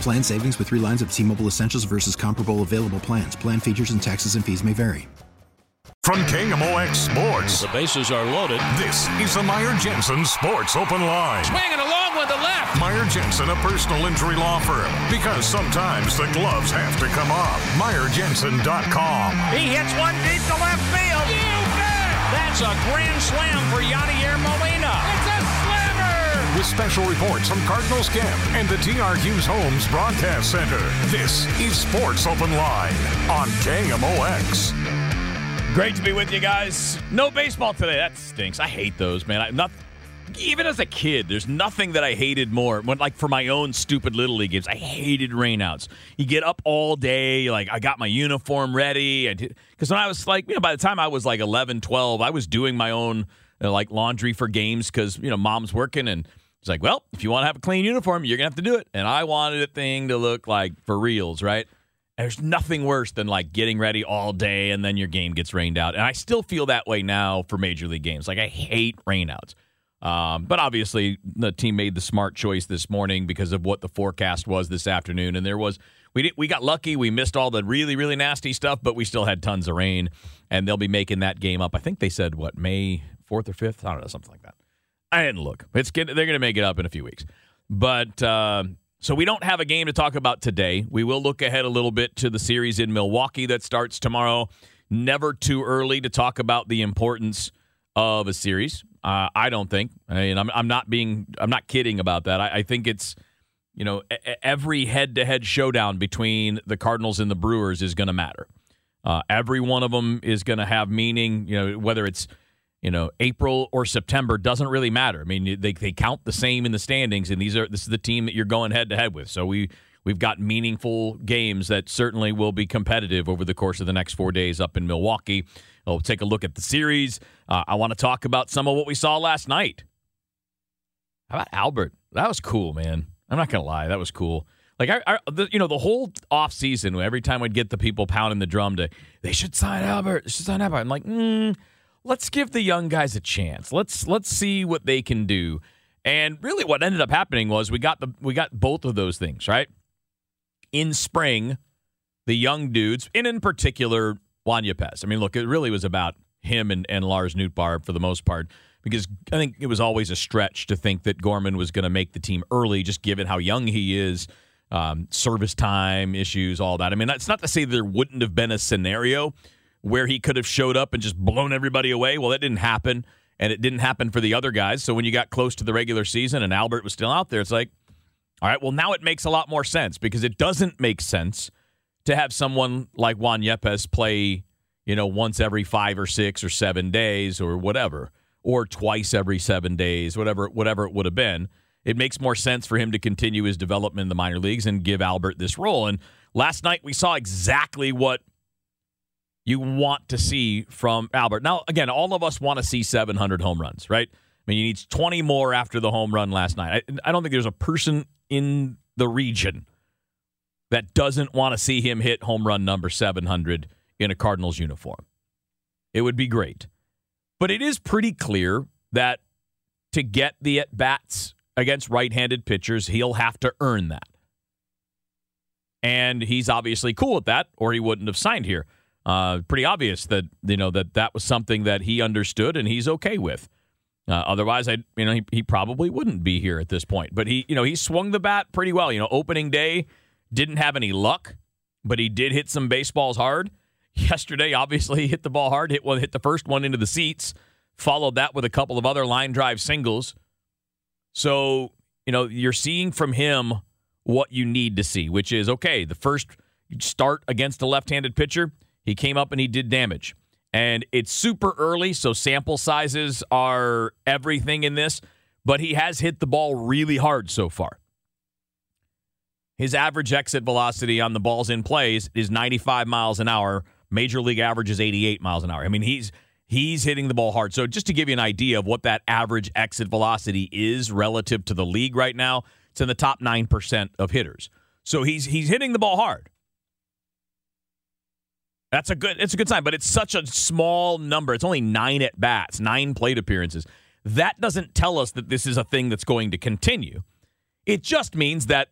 Plan savings with three lines of T Mobile Essentials versus comparable available plans. Plan features and taxes and fees may vary. From KMOX Sports. The bases are loaded. This is the Meyer Jensen Sports Open Line. Swinging along with the left. Meyer Jensen, a personal injury law firm. Because sometimes the gloves have to come off. MeyerJensen.com. He hits one deep to left field. You bet. That's a grand slam for Yadier Molina. With special reports from Cardinals Camp and the TR Hughes Homes Broadcast Center. This is Sports Open Line on KMOX. Great to be with you guys. No baseball today. That stinks. I hate those, man. I not even as a kid, there's nothing that I hated more. When like for my own stupid little league games, I hated rainouts. You get up all day, like I got my uniform ready. Because when I was like, you know, by the time I was like 11, 12, I was doing my own you know, like laundry for games because you know mom's working and it's like, well, if you want to have a clean uniform, you're gonna have to do it. And I wanted a thing to look like for reals, right? There's nothing worse than like getting ready all day and then your game gets rained out. And I still feel that way now for major league games. Like I hate rainouts. Um, but obviously, the team made the smart choice this morning because of what the forecast was this afternoon. And there was we did, we got lucky. We missed all the really really nasty stuff, but we still had tons of rain. And they'll be making that game up. I think they said what May fourth or fifth. I don't know something like that. I didn't look. It's get, they're going to make it up in a few weeks. But uh, so we don't have a game to talk about today. We will look ahead a little bit to the series in Milwaukee that starts tomorrow. Never too early to talk about the importance of a series. Uh, I don't think. I mean, I'm, I'm not being. I'm not kidding about that. I, I think it's. You know, every head-to-head showdown between the Cardinals and the Brewers is going to matter. Uh, every one of them is going to have meaning. You know, whether it's you know April or September doesn't really matter. I mean, they they count the same in the standings, and these are this is the team that you're going head to head with. So we we've got meaningful games that certainly will be competitive over the course of the next four days up in Milwaukee. We'll take a look at the series. Uh, I want to talk about some of what we saw last night. How about Albert? That was cool, man. I'm not gonna lie, that was cool. Like I, I the, you know, the whole off season, every time we'd get the people pounding the drum to, they should sign Albert, they should sign Albert. I'm like, mm, let's give the young guys a chance. Let's let's see what they can do. And really, what ended up happening was we got the we got both of those things right. In spring, the young dudes, and in particular Juan Yepez. I mean, look, it really was about him and, and Lars Nootbaar for the most part because I think it was always a stretch to think that Gorman was going to make the team early, just given how young he is, um, service time issues, all that. I mean, that's not to say there wouldn't have been a scenario where he could have showed up and just blown everybody away. Well, that didn't happen, and it didn't happen for the other guys. So when you got close to the regular season and Albert was still out there, it's like, all right, well, now it makes a lot more sense because it doesn't make sense to have someone like Juan Yepez play, you know, once every five or six or seven days or whatever, or twice every seven days, whatever, whatever it would have been. It makes more sense for him to continue his development in the minor leagues and give Albert this role. And last night we saw exactly what you want to see from Albert. Now, again, all of us want to see 700 home runs, right? I mean, he needs 20 more after the home run last night. I, I don't think there's a person in the region that doesn't want to see him hit home run number 700 in a Cardinals uniform. It would be great. But it is pretty clear that to get the at bats against right handed pitchers, he'll have to earn that. And he's obviously cool with that, or he wouldn't have signed here. Uh, pretty obvious that you know that that was something that he understood and he's okay with. Uh, otherwise, I you know he, he probably wouldn't be here at this point. But he you know he swung the bat pretty well. You know, opening day didn't have any luck, but he did hit some baseballs hard. Yesterday, obviously, he hit the ball hard. Hit one, hit the first one into the seats. Followed that with a couple of other line drive singles. So you know you're seeing from him what you need to see, which is okay. The first start against a left-handed pitcher, he came up and he did damage. And it's super early, so sample sizes are everything in this, but he has hit the ball really hard so far. His average exit velocity on the balls in plays is 95 miles an hour. Major league average is 88 miles an hour. I mean, he's he's hitting the ball hard. So just to give you an idea of what that average exit velocity is relative to the league right now, it's in the top 9% of hitters. So he's he's hitting the ball hard. That's a good. It's a good sign, but it's such a small number. It's only nine at bats, nine plate appearances. That doesn't tell us that this is a thing that's going to continue. It just means that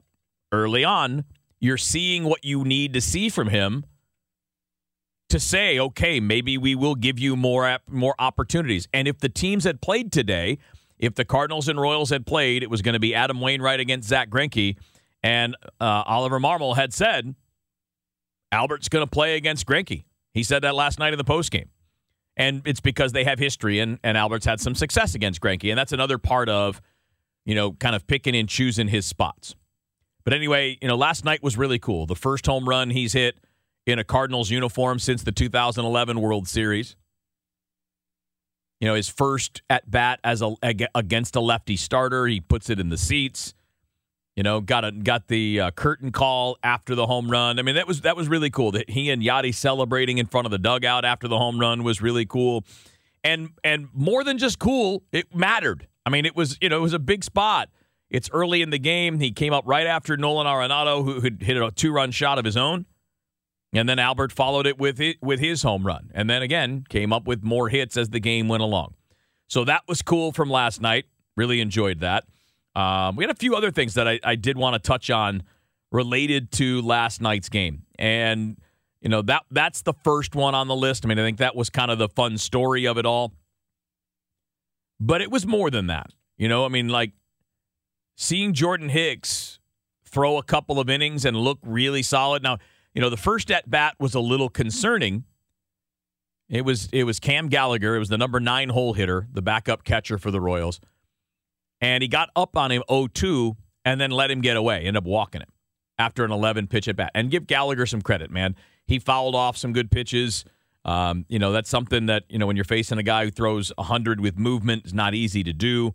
early on, you're seeing what you need to see from him to say, okay, maybe we will give you more more opportunities. And if the teams had played today, if the Cardinals and Royals had played, it was going to be Adam Wainwright against Zach Greinke, and uh, Oliver Marmol had said Albert's going to play against Greinke. He said that last night in the postgame. And it's because they have history, and, and Albert's had some success against Greinke. And that's another part of, you know, kind of picking and choosing his spots. But anyway, you know, last night was really cool. The first home run he's hit in a Cardinals uniform since the 2011 World Series. You know, his first at bat as a against a lefty starter, he puts it in the seats. You know, got a got the uh, curtain call after the home run. I mean, that was that was really cool. That he and Yadi celebrating in front of the dugout after the home run was really cool, and and more than just cool, it mattered. I mean, it was you know it was a big spot. It's early in the game. He came up right after Nolan Arenado, who had hit a two run shot of his own, and then Albert followed it with it, with his home run, and then again came up with more hits as the game went along. So that was cool from last night. Really enjoyed that. Um, we had a few other things that I, I did want to touch on related to last night's game, and you know that that's the first one on the list. I mean, I think that was kind of the fun story of it all, but it was more than that. You know, I mean, like seeing Jordan Hicks throw a couple of innings and look really solid. Now, you know, the first at bat was a little concerning. It was it was Cam Gallagher. It was the number nine hole hitter, the backup catcher for the Royals and he got up on him 0-2 and then let him get away, end up walking him after an 11 pitch at bat. And give Gallagher some credit, man. He fouled off some good pitches. Um, you know, that's something that, you know, when you're facing a guy who throws 100 with movement, is not easy to do.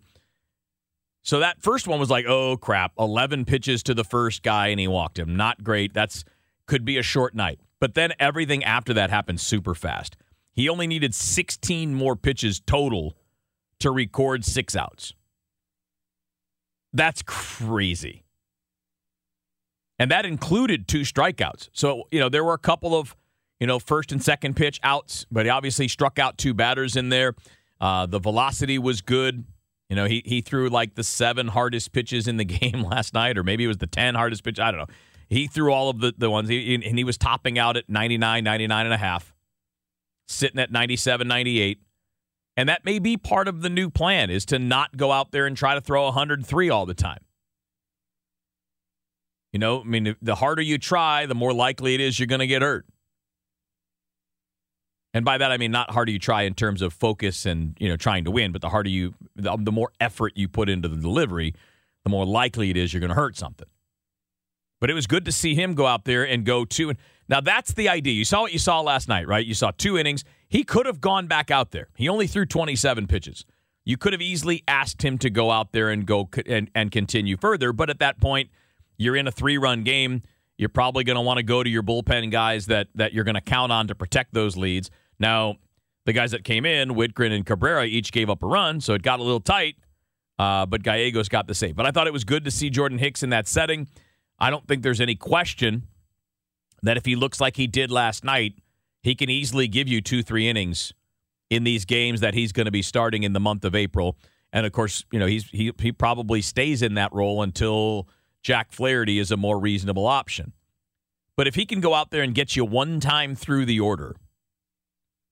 So that first one was like, oh crap, 11 pitches to the first guy and he walked him. Not great. That's could be a short night. But then everything after that happened super fast. He only needed 16 more pitches total to record six outs. That's crazy. And that included two strikeouts. So, you know, there were a couple of, you know, first and second pitch outs, but he obviously struck out two batters in there. Uh, the velocity was good. You know, he, he threw like the seven hardest pitches in the game last night, or maybe it was the 10 hardest pitch. I don't know. He threw all of the, the ones, he, and he was topping out at 99, 99 and a half, sitting at 97, 98. And that may be part of the new plan is to not go out there and try to throw 103 all the time. You know, I mean, the harder you try, the more likely it is you're going to get hurt. And by that I mean not harder you try in terms of focus and you know trying to win, but the harder you, the, the more effort you put into the delivery, the more likely it is you're going to hurt something. But it was good to see him go out there and go two. Now that's the idea. You saw what you saw last night, right? You saw two innings. He could have gone back out there. He only threw 27 pitches. You could have easily asked him to go out there and go and, and continue further, but at that point, you're in a three-run game. You're probably going to want to go to your bullpen guys that that you're going to count on to protect those leads. Now, the guys that came in, Wittgren and Cabrera, each gave up a run, so it got a little tight. Uh, but Gallegos got the save. But I thought it was good to see Jordan Hicks in that setting. I don't think there's any question that if he looks like he did last night, he can easily give you two, three innings in these games that he's going to be starting in the month of April. And of course, you know, he's he he probably stays in that role until Jack Flaherty is a more reasonable option. But if he can go out there and get you one time through the order,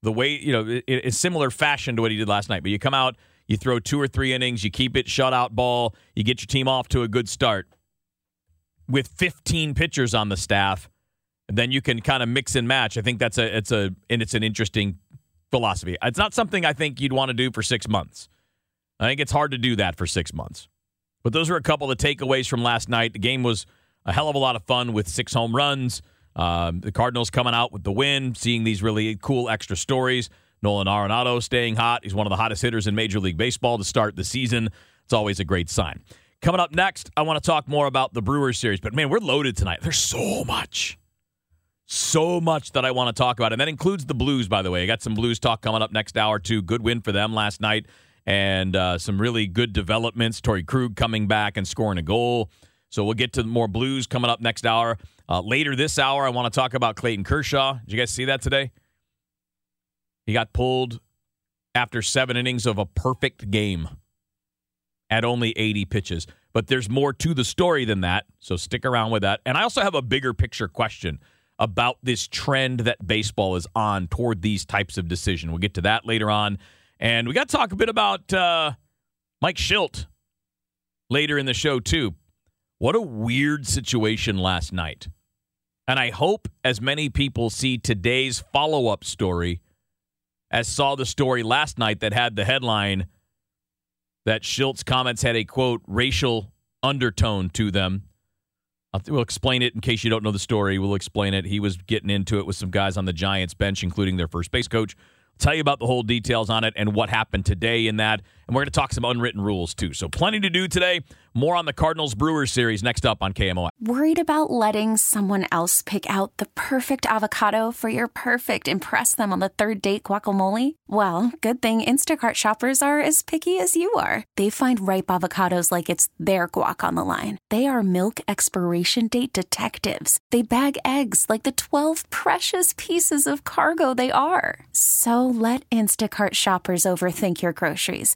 the way, you know, in, similar fashion to what he did last night, but you come out, You throw two or three innings, you keep it shutout ball, you get your team off to a good start. With 15 pitchers on the staff, then you can kind of mix and match. I think that's a it's a and it's an interesting philosophy. It's not something I think you'd want to do for six months. I think it's hard to do that for six months. But those are a couple of takeaways from last night. The game was a hell of a lot of fun with six home runs. Um, the Cardinals coming out with the win, seeing these really cool extra stories. Nolan Arenado staying hot. He's one of the hottest hitters in Major League Baseball to start the season. It's always a great sign. Coming up next, I want to talk more about the Brewers series. But man, we're loaded tonight. There's so much. So much that I want to talk about. And that includes the Blues, by the way. I got some Blues talk coming up next hour, too. Good win for them last night. And uh, some really good developments. Torey Krug coming back and scoring a goal. So we'll get to more Blues coming up next hour. Uh, later this hour, I want to talk about Clayton Kershaw. Did you guys see that today? He got pulled after seven innings of a perfect game at only 80 pitches. But there's more to the story than that, so stick around with that. And I also have a bigger picture question about this trend that baseball is on toward these types of decision. We'll get to that later on. And we got to talk a bit about uh, Mike Shildt later in the show, too. What a weird situation last night. And I hope as many people see today's follow up story as saw the story last night that had the headline that Shildt's comments had a quote racial undertone to them. We'll explain it in case you don't know the story. We'll explain it. He was getting into it with some guys on the Giants bench, including their first base coach. I'll tell you about the whole details on it and what happened today in that. And we're going to talk some unwritten rules too. So plenty to do today. More on the Cardinals Brewers series next up on KMOX. Worried about letting someone else pick out the perfect avocado for your perfect impress them on the third date guacamole? Well, good thing Instacart shoppers are as picky as you are. They find ripe avocados like it's their guac on the line. They are milk expiration date detectives. They bag eggs like the 12 precious pieces of cargo they are. So let Instacart shoppers overthink your groceries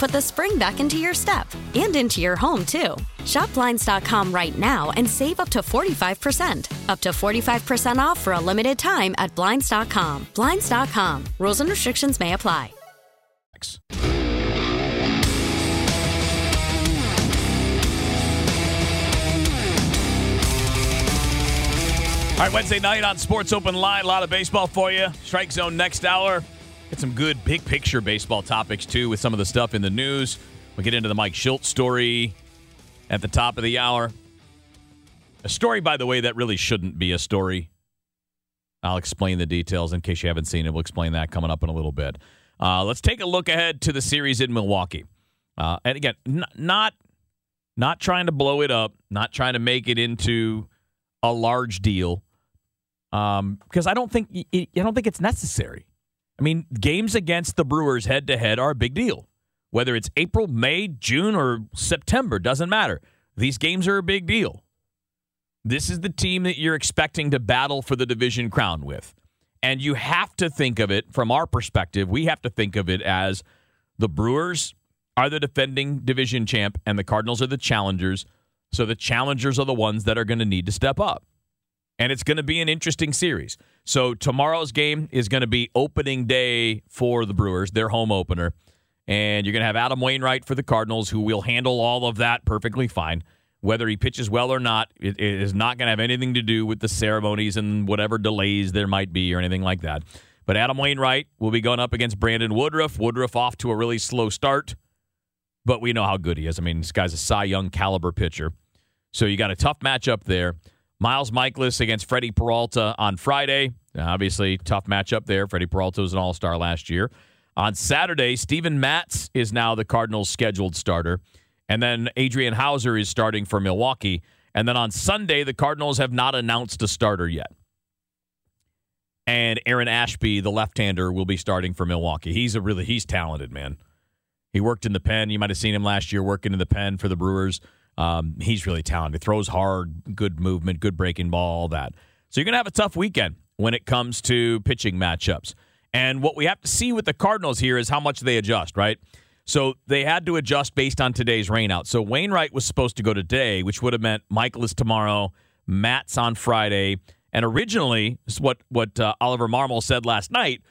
put the spring back into your step and into your home, too. Shop Blinds.com right now and save up to 45%. Up to 45% off for a limited time at Blinds.com. Blinds.com. Rules and restrictions may apply. All right, Wednesday night on Sports Open Line, a lot of baseball for you. Strike Zone next hour. Get some good big picture baseball topics too with some of the stuff in the news. We'll get into the Mike Shildt story at the top of the hour. A story, by the way, that really shouldn't be a story. I'll explain the details in case you haven't seen it. We'll explain that coming up in a little bit. Uh, let's take a look ahead to the series in Milwaukee. Uh, and again, n- not not trying to blow it up, not trying to make it into a large deal, um, because I don't think I don't think it's necessary. I mean, games against the Brewers head to head are a big deal. Whether it's April, May, June, or September, doesn't matter. These games are a big deal. This is the team that you're expecting to battle for the division crown with. And you have to think of it from our perspective, we have to think of it as the Brewers are the defending division champ and the Cardinals are the challengers. So the challengers are the ones that are going to need to step up. And it's going to be an interesting series. So tomorrow's game is going to be opening day for the Brewers, their home opener. And you're going to have Adam Wainwright for the Cardinals, who will handle all of that perfectly fine. Whether he pitches well or not, it, is not going to have anything to do with the ceremonies and whatever delays there might be or anything like that. But Adam Wainwright will be going up against Brandon Woodruff. Woodruff off to a really slow start, but we know how good he is. I mean, this guy's a Cy Young caliber pitcher. So you got a tough matchup there. Miles Mikolas against Freddie Peralta on Friday. Obviously, tough matchup there. Freddie Peralta was an all star last year. On Saturday, Steven Matz is now the Cardinals' scheduled starter. And then Adrian Houser is starting for Milwaukee. And then on Sunday, the Cardinals have not announced a starter yet. And Aaron Ashby, the left-hander, will be starting for Milwaukee. He's a really he's talented, man. He worked in the pen. You might have seen him last year working in the pen for the Brewers. Um, he's really talented. Throws hard, good movement, good breaking ball, all that. So you're gonna have a tough weekend when it comes to pitching matchups. And what we have to see with the Cardinals here is how much they adjust, right? So they had to adjust based on today's rainout. So Wainwright was supposed to go today, which would have meant Mikolas tomorrow, Matz on Friday, and originally, what what uh, Oliver Marmol said last night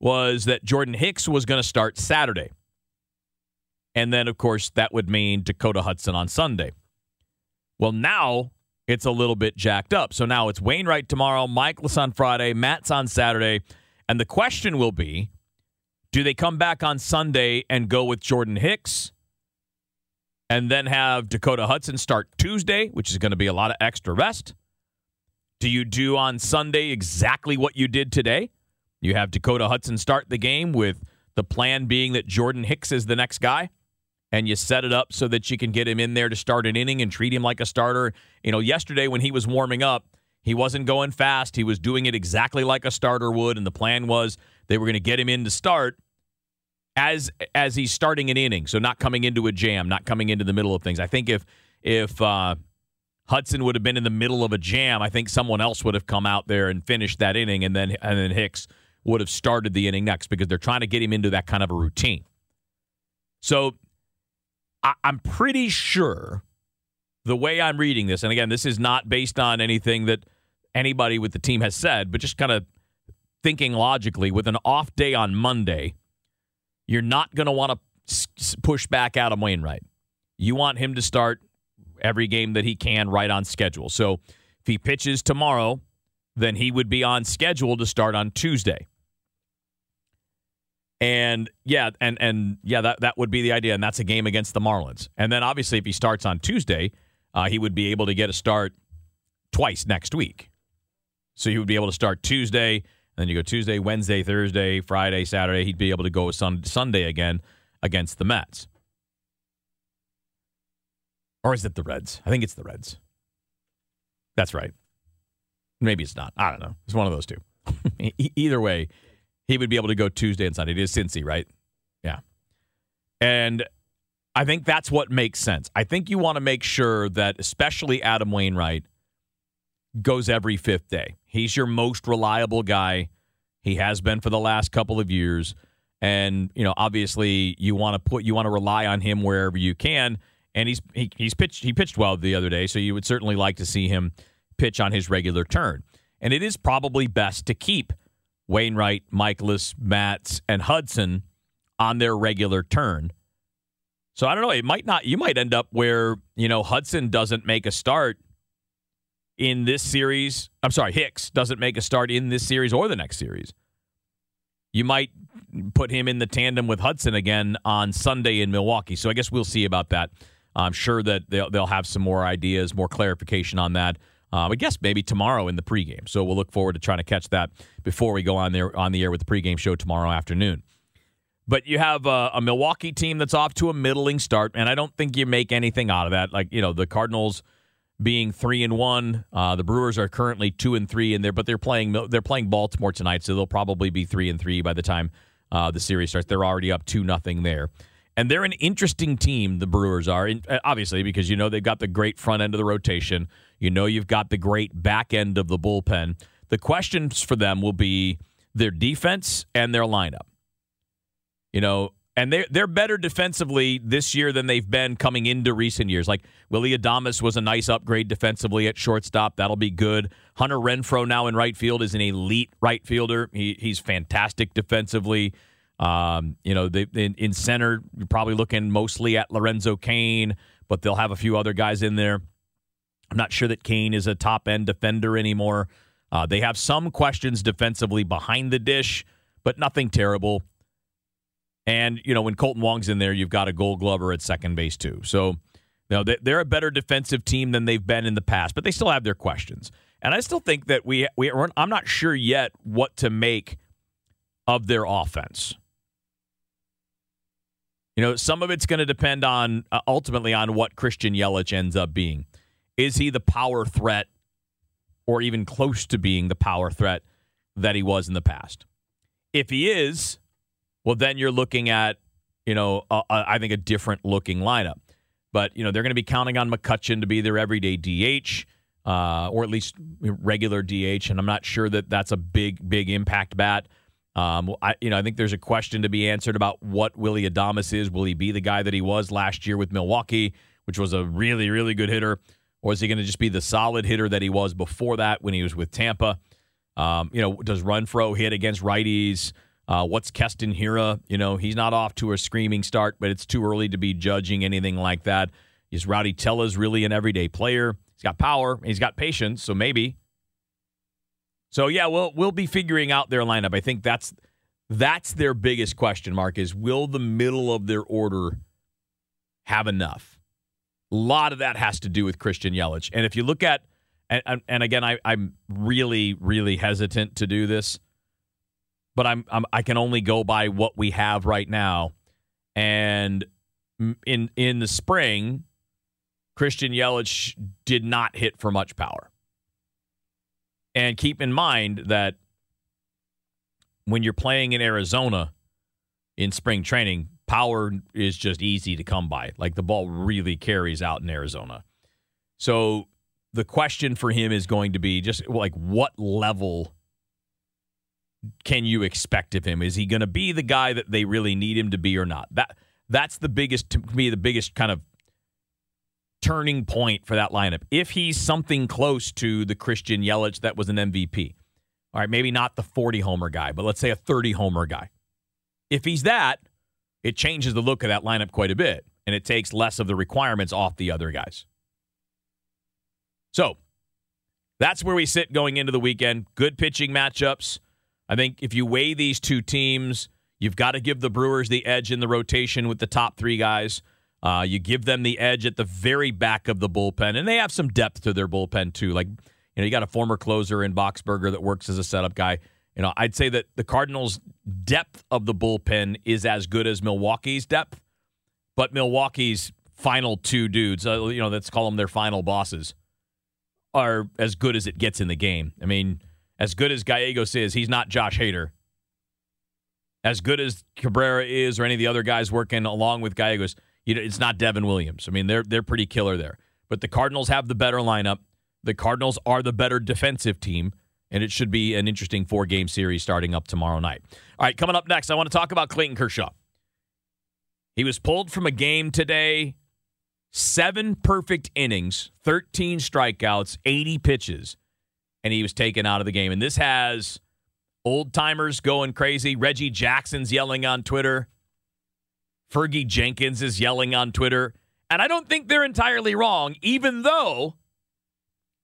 was that Jordan Hicks was going to start Saturday, and then of course that would mean Dakota Hudson on Sunday. Well, now it's a little bit jacked up. So now it's Wainwright tomorrow, Mikolas on Friday, Matz on Saturday, and the question will be do they come back on Sunday and go with Jordan Hicks and then have Dakota Hudson start Tuesday, which is going to be a lot of extra rest? Do you do on Sunday exactly what you did today? You have Dakota Hudson start the game with the plan being that Jordan Hicks is the next guy, and you set it up so that you can get him in there to start an inning and treat him like a starter. You know, yesterday when he was warming up, he wasn't going fast. He was doing it exactly like a starter would, and the plan was they were going to get him in to start as as he's starting an inning, so not coming into a jam, not coming into the middle of things. I think if if uh, Hudson would have been in the middle of a jam, I think someone else would have come out there and finished that inning, and then and then Hicks would have started the inning next because they're trying to get him into that kind of a routine. So I, I'm pretty sure the way I'm reading this, and again, this is not based on anything that anybody with the team has said, but just kind of thinking logically, with an off day on Monday, you're not going to want to push back Adam Wainwright. You want him to start every game that he can right on schedule. So if he pitches tomorrow, then he would be on schedule to start on Tuesday. And yeah, and and yeah, that that would be the idea, and that's a game against the Marlins. And then obviously, if he starts on Tuesday, uh, he would be able to get a start twice next week. So he would be able to start Tuesday, and then you go Tuesday, Wednesday, Thursday, Friday, Saturday. He'd be able to go sun, Sunday again against the Mets. Or is it the Reds? I think it's the Reds. That's right. Maybe it's not. I don't know. It's one of those two. Either way, he would be able to go Tuesday and Sunday. It is Cincy, right? Yeah. And I think that's what makes sense. I think you want to make sure that, especially Adam Wainwright, goes every fifth day. He's your most reliable guy. He has been for the last couple of years. And, you know, obviously you want to put you want to rely on him wherever you can. And he's he, he's pitched he pitched well the other day, so you would certainly like to see him pitch on his regular turn. And it is probably best to keep Wainwright, Mikolas, Matz, and Hudson on their regular turn. So I don't know. It might not. You might end up where you know Hudson doesn't make a start in this series. I'm sorry, Hicks doesn't make a start in this series or the next series. You might put him in the tandem with Hudson again on Sunday in Milwaukee. So I guess we'll see about that. I'm sure that they'll, they'll have some more ideas, more clarification on that. Uh, I guess maybe tomorrow in the pregame. So we'll look forward to trying to catch that before we go on there on the air with the pregame show tomorrow afternoon. But you have a, a Milwaukee team that's off to a middling start, and I don't think you make anything out of that. Like you know, the Cardinals being three and one. Uh, the Brewers are currently two and three in there, but they're playing they're playing Baltimore tonight, so they'll probably be three and three by the time uh, the series starts. They're already up two nothing there, and they're an interesting team. The Brewers are uh, obviously because you know they've got the great front end of the rotation. You know you've got the great back end of the bullpen. The questions for them will be their defense and their lineup. You know, And they're, they're better defensively this year than they've been coming into recent years. Like Willie Adames was a nice upgrade defensively at shortstop. That'll be good. Hunter Renfroe now in right field is an elite right fielder. He, he's fantastic defensively. Um, you know, they, in, in center, you're probably looking mostly at Lorenzo Cain, but they'll have a few other guys in there. I'm not sure that Cain is a top end defender anymore. Uh, they have some questions defensively behind the dish, but nothing terrible. And, you know, when Kolten Wong's in there, you've got a gold glover at second base, too. So, you know, they're a better defensive team than they've been in the past, but they still have their questions. And I still think that we, we I'm not sure yet what to make of their offense. You know, some of it's going to depend on uh, ultimately on what Christian Yelich ends up being. Is he the power threat or even close to being the power threat that he was in the past? If he is, well, then you're looking at, you know, a, a, I think a different looking lineup. But, you know, they're going to be counting on McCutchen to be their everyday DH, uh, or at least regular DH. And I'm not sure that that's a big, big impact bat. Um, I, you know, I think there's a question to be answered about what Willie Adames is. Will he be the guy that he was last year with Milwaukee, which was a really, really good hitter? Or is he going to just be the solid hitter that he was before that when he was with Tampa? Um, you know, does Renfroe hit against righties? Uh, what's Keston Hiura? You know, he's not off to a screaming start, but it's too early to be judging anything like that. Is Rowdy Tellez really an everyday player? He's got power, he's got patience, so maybe. So yeah, we'll we'll be figuring out their lineup. I think that's that's their biggest question mark is will the middle of their order have enough? A lot of that has to do with Christian Yelich. And if you look at and, and again, I, I'm really, really hesitant to do this but I'm, I'm I can only go by what we have right now. And in in the spring, Christian Yelich did not hit for much power. And keep in mind that when you're playing in Arizona in spring training, power is just easy to come by. Like the ball really carries out in Arizona. So the question for him is going to be just like what level can you expect of him? Is he going to be the guy that they really need him to be or not? That that's the biggest to me the biggest kind of turning point for that lineup. If he's something close to the Christian Yelich that was an MVP. All right, maybe not the 40 homer guy, but let's say a 30 homer guy. If he's that, it changes the look of that lineup quite a bit and it takes less of the requirements off the other guys. So, that's where we sit going into the weekend. Good pitching matchups. I think if you weigh these two teams, you've got to give the Brewers the edge in the rotation with the top three guys. Uh, you give them the edge at the very back of the bullpen, and they have some depth to their bullpen too. Like you know, you got a former closer in Boxberger that works as a setup guy. You know, I'd say that the Cardinals' depth of the bullpen is as good as Milwaukee's depth, but Milwaukee's final two dudes, uh, you know, let's call them their final bosses, are as good as it gets in the game. I mean, as good as Gallegos is, he's not Josh Hader. As good as Cabrera is, or any of the other guys working along with Gallegos, it's not Devin Williams. I mean, they're they're pretty killer there. But the Cardinals have the better lineup. The Cardinals are the better defensive team, and it should be an interesting four game series starting up tomorrow night. All right, coming up next, I want to talk about Clayton Kershaw. He was pulled from a game today, seven perfect innings, 13 strikeouts, 80 pitches and he was taken out of the game. And this has old timers going crazy. Reggie Jackson's yelling on Twitter. Fergie Jenkins is yelling on Twitter. And I don't think they're entirely wrong, even though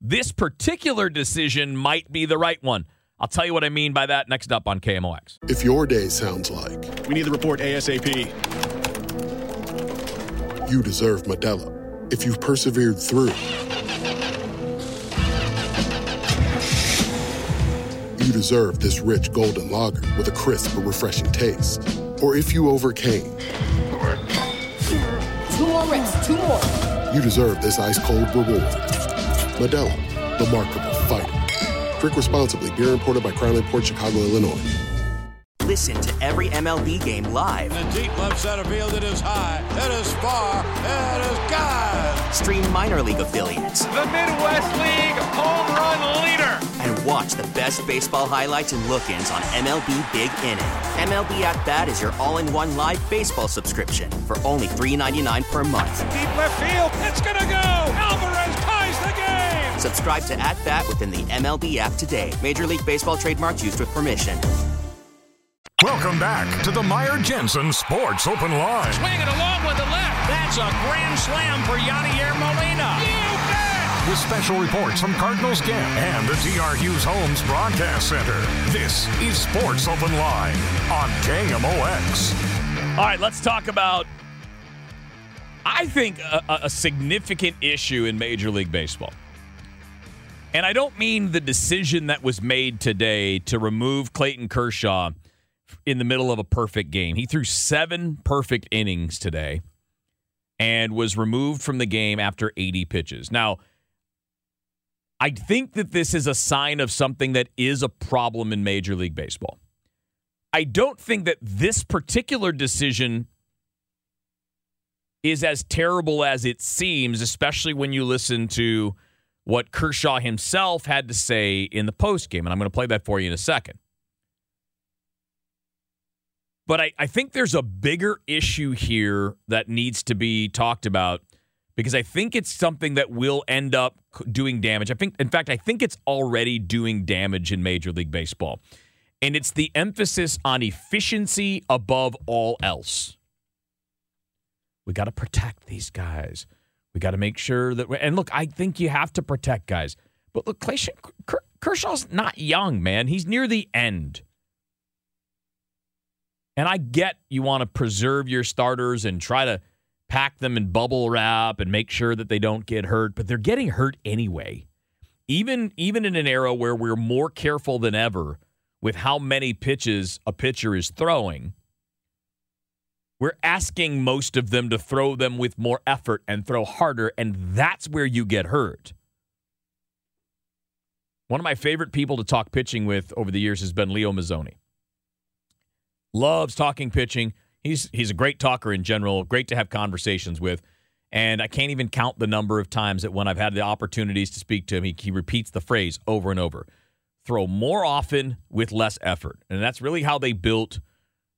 this particular decision might be the right one. I'll tell you what I mean by that next up on KMOX. If your day sounds like we need the report ASAP, you deserve Modelo. If you've persevered through you deserve this rich golden lager with a crisp but refreshing taste. Or if you overcame. Two more reps, two more. You deserve this ice cold reward. Modelo, the Markable Fighter. Drink responsibly. Beer imported by Crown Port Chicago, Illinois. Listen to every MLB game live. In the deep left center field, it is high, it is far, it is God. Stream minor league affiliates. The Midwest League home run leader. And Watch the best baseball highlights and look ins on MLB Big Inning. MLB At Bat is your all in one live baseball subscription for only $3.99 per month. Deep left field, it's gonna go! Alvarez ties the game! Subscribe to At Bat within the MLB app today. Major League Baseball trademarks used with permission. Welcome back to the Meyer Jensen Sports Open Line. Swinging along with the left. That's a grand slam for Yadier Molina. You bet! With special reports from Cardinals Camp and the TR Hughes Homes Broadcast Center. This is Sports Open Line on KMOX. All right, let's talk about, I think, a, a significant issue in Major League Baseball. And I don't mean the decision that was made today to remove Clayton Kershaw in the middle of a perfect game. He threw seven perfect innings today and was removed from the game after 80 pitches. Now, I think that this is a sign of something that is a problem in Major League Baseball. I don't think that this particular decision is as terrible as it seems, especially when you listen to what Kershaw himself had to say in the postgame. And I'm going to play that for you in a second. But I, I think there's a bigger issue here that needs to be talked about because I think it's something that will end up doing damage. I think, in fact, I think it's already doing damage in Major League Baseball. And it's the emphasis on efficiency above all else. We got to protect these guys. We got to make sure that. And look, I think you have to protect guys. But look, Clayton, Kershaw's not young, man. He's near the end. And I get you want to preserve your starters and try to pack them in bubble wrap and make sure that they don't get hurt, but they're getting hurt anyway. Even even in an era where we're more careful than ever with how many pitches a pitcher is throwing, we're asking most of them to throw them with more effort and throw harder, and that's where you get hurt. One of my favorite people to talk pitching with over the years has been Leo Mazzone. loves talking pitching. He's he's a great talker in general, great to have conversations with. And I can't even count the number of times that when I've had the opportunities to speak to him, he, he repeats the phrase over and over throw more often with less effort. And that's really how they built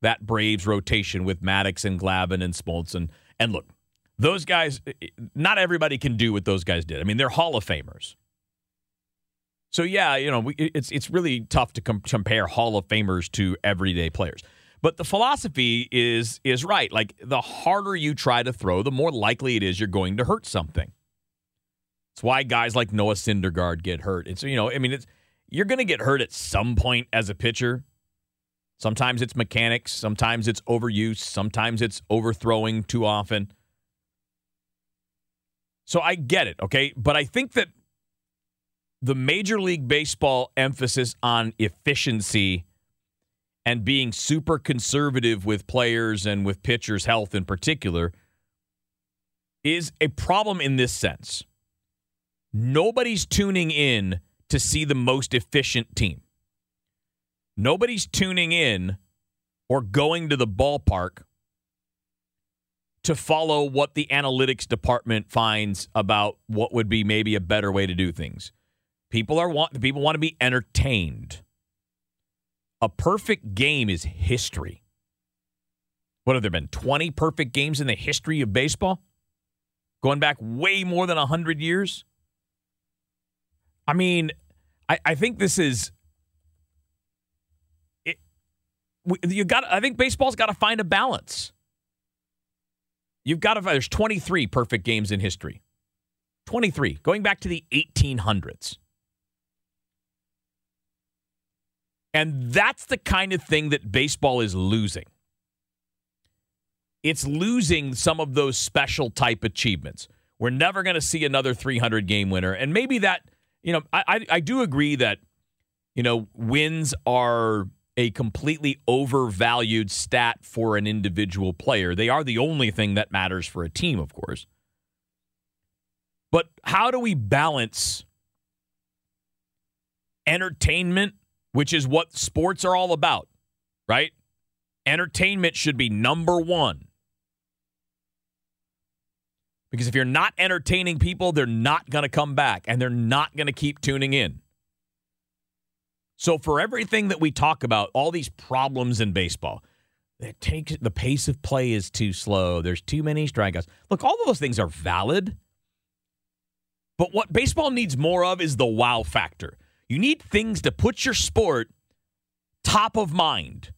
that Braves rotation with Maddux and Glavine and Smoltz. And, and look, those guys, not everybody can do what those guys did. I mean, they're Hall of Famers. So yeah, you know, we, it's it's really tough to com- compare Hall of Famers to everyday players. But the philosophy is is right. Like the harder you try to throw, the more likely it is you're going to hurt something. It's why guys like Noah Syndergaard get hurt. It's you know, I mean, it's you're going to get hurt at some point as a pitcher. Sometimes it's mechanics, sometimes it's overuse, sometimes it's overthrowing too often. So I get it, okay? But I think that the Major League Baseball emphasis on efficiency and being super conservative with players and with pitchers' health in particular is a problem in this sense. Nobody's tuning in to see the most efficient team. Nobody's tuning in or going to the ballpark to follow what the analytics department finds about what would be maybe a better way to do things. People are want people want to be entertained a perfect game is history. What have there been? 20 perfect games in the history of baseball? Going back way more than 100 years? I mean, I, I think this is. It, you got. I think baseball's got to find a balance. You've got to. There's 23 perfect games in history. 23, going back to the 1800s. And that's the kind of thing that baseball is losing. It's losing some of those special type achievements. We're never going to see another 300 game winner. And maybe that, you know, I, I, I do agree that, you know, wins are a completely overvalued stat for an individual player. They are the only thing that matters for a team, of course. But how do we balance entertainment which is what sports are all about, right? Entertainment should be number one. Because if you're not entertaining people, they're not going to come back and they're not going to keep tuning in. So for everything that we talk about, all these problems in baseball, it takes the pace of play is too slow. There's too many strikeouts. Look, all of those things are valid. But what baseball needs more of is the wow factor. You need things to put your sport top of mind,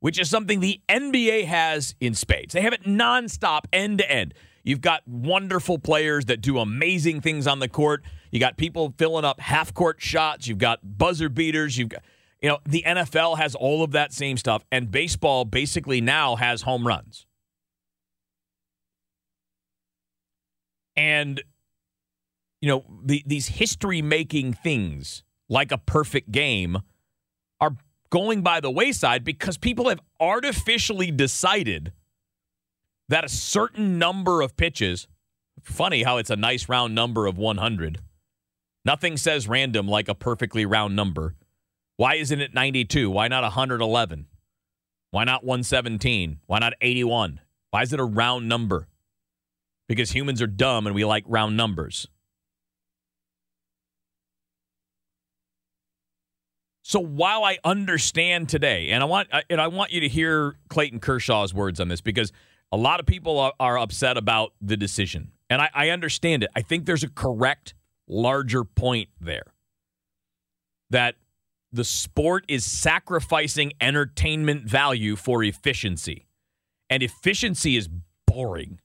which is something the NBA has in spades. They have it nonstop, end to end. You've got wonderful players that do amazing things on the court. You got people filling up half court shots. You've got buzzer beaters. You've got, you know, the NFL has all of that same stuff. And baseball basically now has home runs. And, you know, the, these history making things like a perfect game are going by the wayside because people have artificially decided that a certain number of pitches, funny how it's a nice round number of 100. Nothing says random like a perfectly round number. Why isn't it 92? Why not 111? Why not 117? Why not 81? Why is it a round number? Because humans are dumb and we like round numbers. So while I understand today, and I want and I want you to hear Clayton Kershaw's words on this because a lot of people are, are upset about the decision. And I, I understand it. I think there's a correct, larger point there that the sport is sacrificing entertainment value for efficiency. And efficiency is boring.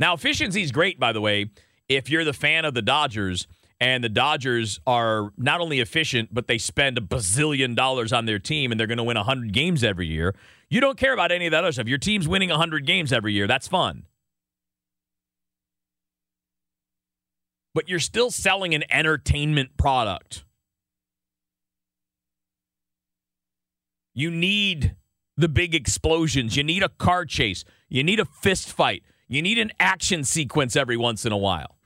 Now, efficiency is great, by the way, if you're the fan of the Dodgers and the Dodgers are not only efficient, but they spend a bazillion dollars on their team and they're going to win 100 games every year. You don't care about any of that other stuff. Your team's winning 100 games every year. That's fun. But you're still selling an entertainment product. You need the big explosions. You need a car chase. You need a fist fight. You need an action sequence every once in a while.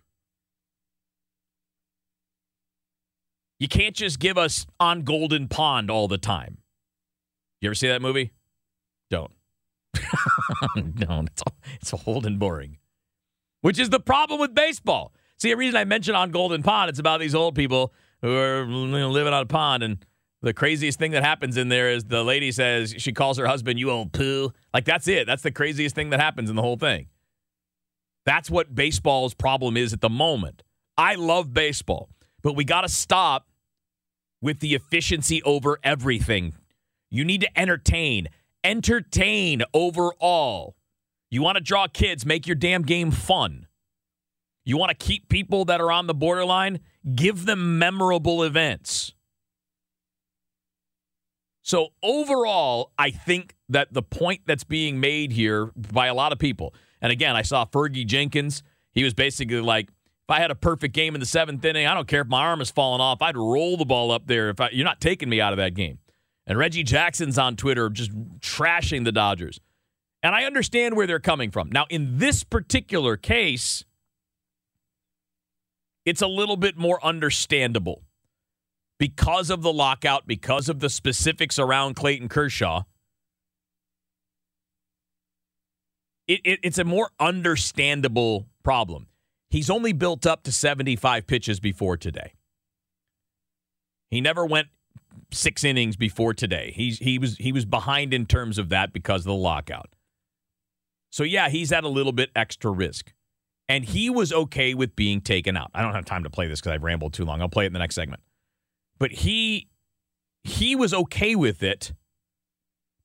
You can't just give us on Golden Pond all the time. You ever see that movie? Don't. Don't. It's, it's old and boring. Which is the problem with baseball. See, the reason I mention on Golden Pond, it's about these old people who are living on a pond. And the craziest thing that happens in there is the lady says, she calls her husband, you old poo. Like, that's it. That's the craziest thing that happens in the whole thing. That's what baseball's problem is at the moment. I love baseball, but we got to stop with the efficiency over everything. You need to entertain entertain overall. You want to draw kids, make your damn game fun. You want to keep people that are on the borderline, give them memorable events. So, overall, I think that the point that's being made here by a lot of people, and again, I saw Fergie Jenkins. He was basically like, if I had a perfect game in the seventh inning, I don't care if my arm is falling off. I'd roll the ball up there. If I, you're not taking me out of that game. And Reggie Jackson's on Twitter just trashing the Dodgers. And I understand where they're coming from. Now, in this particular case, it's a little bit more understandable because of the lockout, because of the specifics around Clayton Kershaw. It, it, it's a more understandable problem. He's only built up to 75 pitches before today. He never went six innings before today. He's he was he was behind in terms of that because of the lockout. So yeah, he's at a little bit extra risk. And he was okay with being taken out. I don't have time to play this because I've rambled too long. I'll play it in the next segment. But he he was okay with it.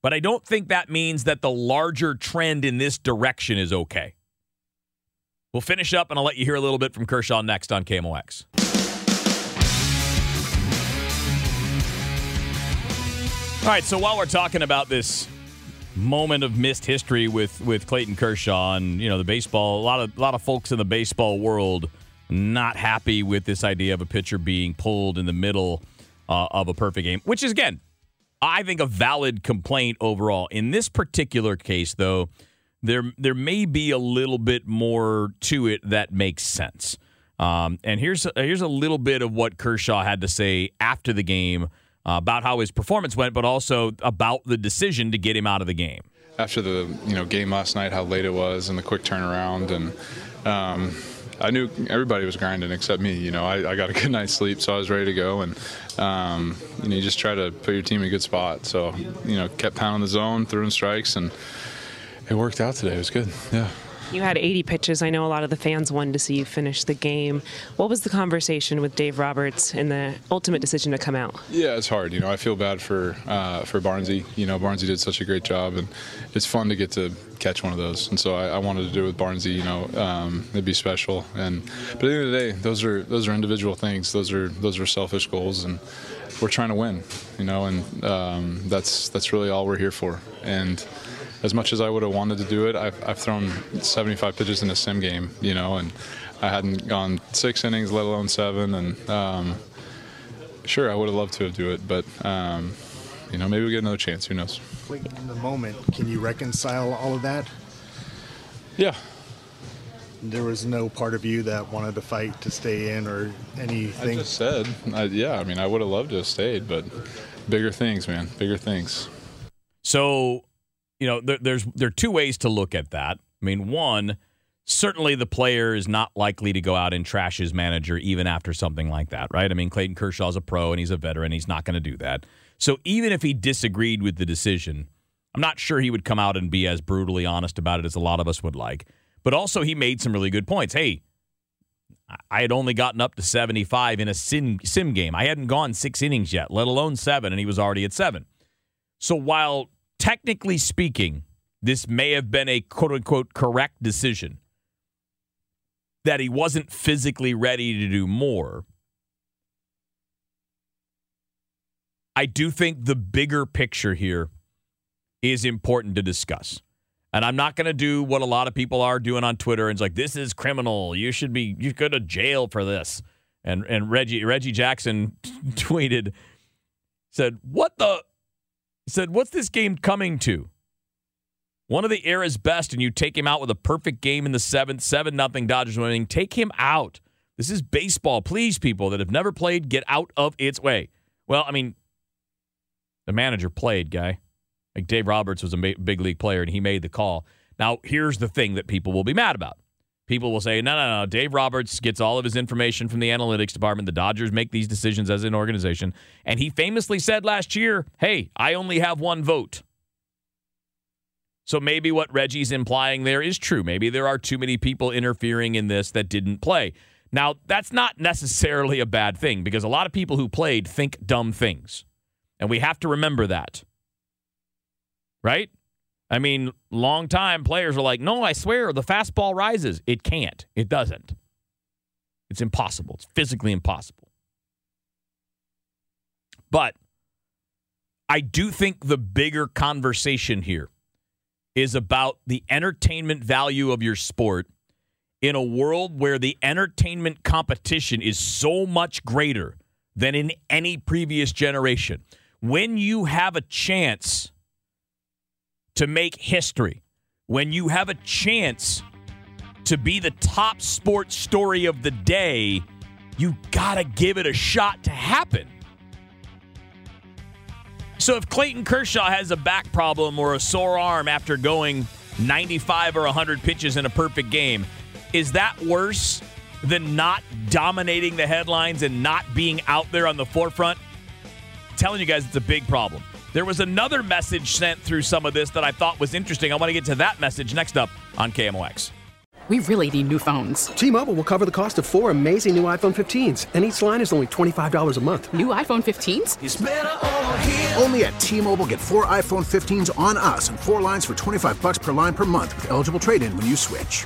But I don't think that means that the larger trend in this direction is okay. We'll finish up and I'll let you hear a little bit from Kershaw next on KMOX. All right, so while we're talking about this moment of missed history with with Clayton Kershaw and you know the baseball, a lot of a lot of folks in the baseball world not happy with this idea of a pitcher being pulled in the middle uh, of a perfect game, which is again, I think a valid complaint overall. In this particular case, though, there there may be a little bit more to it that makes sense. Um, and here's here's a little bit of what Kershaw had to say after the game uh, about how his performance went, but also about the decision to get him out of the game. After the you know game last night, how late it was and the quick turnaround, and um, I knew everybody was grinding except me. You know, I, I got a good night's sleep, so I was ready to go. And um, you know, you just try to put your team in a good spot. So you know, kept pounding the zone, throwing strikes, and it worked out today. It was good. Yeah. You had 80 pitches. I know a lot of the fans wanted to see you finish the game. What was the conversation with Dave Roberts and the ultimate decision to come out? Yeah, it's hard. You know, I feel bad for uh, for Barnsey. You know, Barnsey did such a great job, and it's fun to get to catch one of those. And so I, I wanted to do it with Barnsey. You know, um, it'd be special. And but at the end of the day, those are those are individual things. Those are those are selfish goals, and we're trying to win. You know, and um, that's that's really all we're here for. And as much as I would have wanted to do it, I've, I've thrown 75 pitches in a sim game, you know, and I hadn't gone six innings, let alone seven. And um, sure, I would have loved to have do it, but um, you know, maybe we get another chance. Who knows? In the moment, can you reconcile all of that? Yeah. There was no part of you that wanted to fight to stay in or anything. I just said, I, yeah. I mean, I would have loved to have stayed, but bigger things, man, bigger things. So you know, there, there's there are two ways to look at that. I mean, one, certainly the player is not likely to go out and trash his manager even after something like that, right? I mean, Clayton Kershaw's a pro and he's a veteran. He's not going to do that. So even if he disagreed with the decision, I'm not sure he would come out and be as brutally honest about it as a lot of us would like. But also, he made some really good points. Hey, I had only gotten up to 75 in a sim, sim game. I hadn't gone six innings yet, let alone seven, and he was already at seven. So while technically speaking, this may have been a quote unquote correct decision that he wasn't physically ready to do more. I do think the bigger picture here is important to discuss. And I'm not going to do what a lot of people are doing on Twitter and it's like this is criminal. You should be you go to jail for this. And and Reggie Reggie Jackson tweeted said, "What the said, What's this game coming to? One of the era's best, and you take him out with a perfect game in the seventh, 7 nothing Dodgers winning. Take him out. This is baseball. Please, people that have never played, get out of its way. Well, I mean, the manager played, guy. Like Dave Roberts was a big league player, and he made the call. Now, here's the thing that people will be mad about. People will say, no, no, no. Dave Roberts gets all of his information from the analytics department. The Dodgers make these decisions as an organization. And he famously said last year, hey, I only have one vote. So maybe what Reggie's implying there is true. Maybe there are too many people interfering in this that didn't play. Now, that's not necessarily a bad thing because a lot of people who played think dumb things. And we have to remember that. Right? I mean, long time players are like, no, I swear the fastball rises. It can't. It doesn't. It's impossible. It's physically impossible. But I do think the bigger conversation here is about the entertainment value of your sport in a world where the entertainment competition is so much greater than in any previous generation. When you have a chance to make history, when you have a chance to be the top sports story of the day, you gotta give it a shot to happen. So if Clayton Kershaw has a back problem or a sore arm after going 95 or 100 pitches in a perfect game, is that worse than not dominating the headlines and not being out there on the forefront? I'm telling you guys, it's a big problem. There was another message sent through some of this that I thought was interesting. I want to get to that message next up on KMOX. We really need new phones. T Mobile will cover the cost of four amazing new iPhone 15s, and each line is only $25 a month. New iPhone 15s? Only at T Mobile get four iPhone 15s on us and four lines for 25 bucks per line per month with eligible trade in when you switch.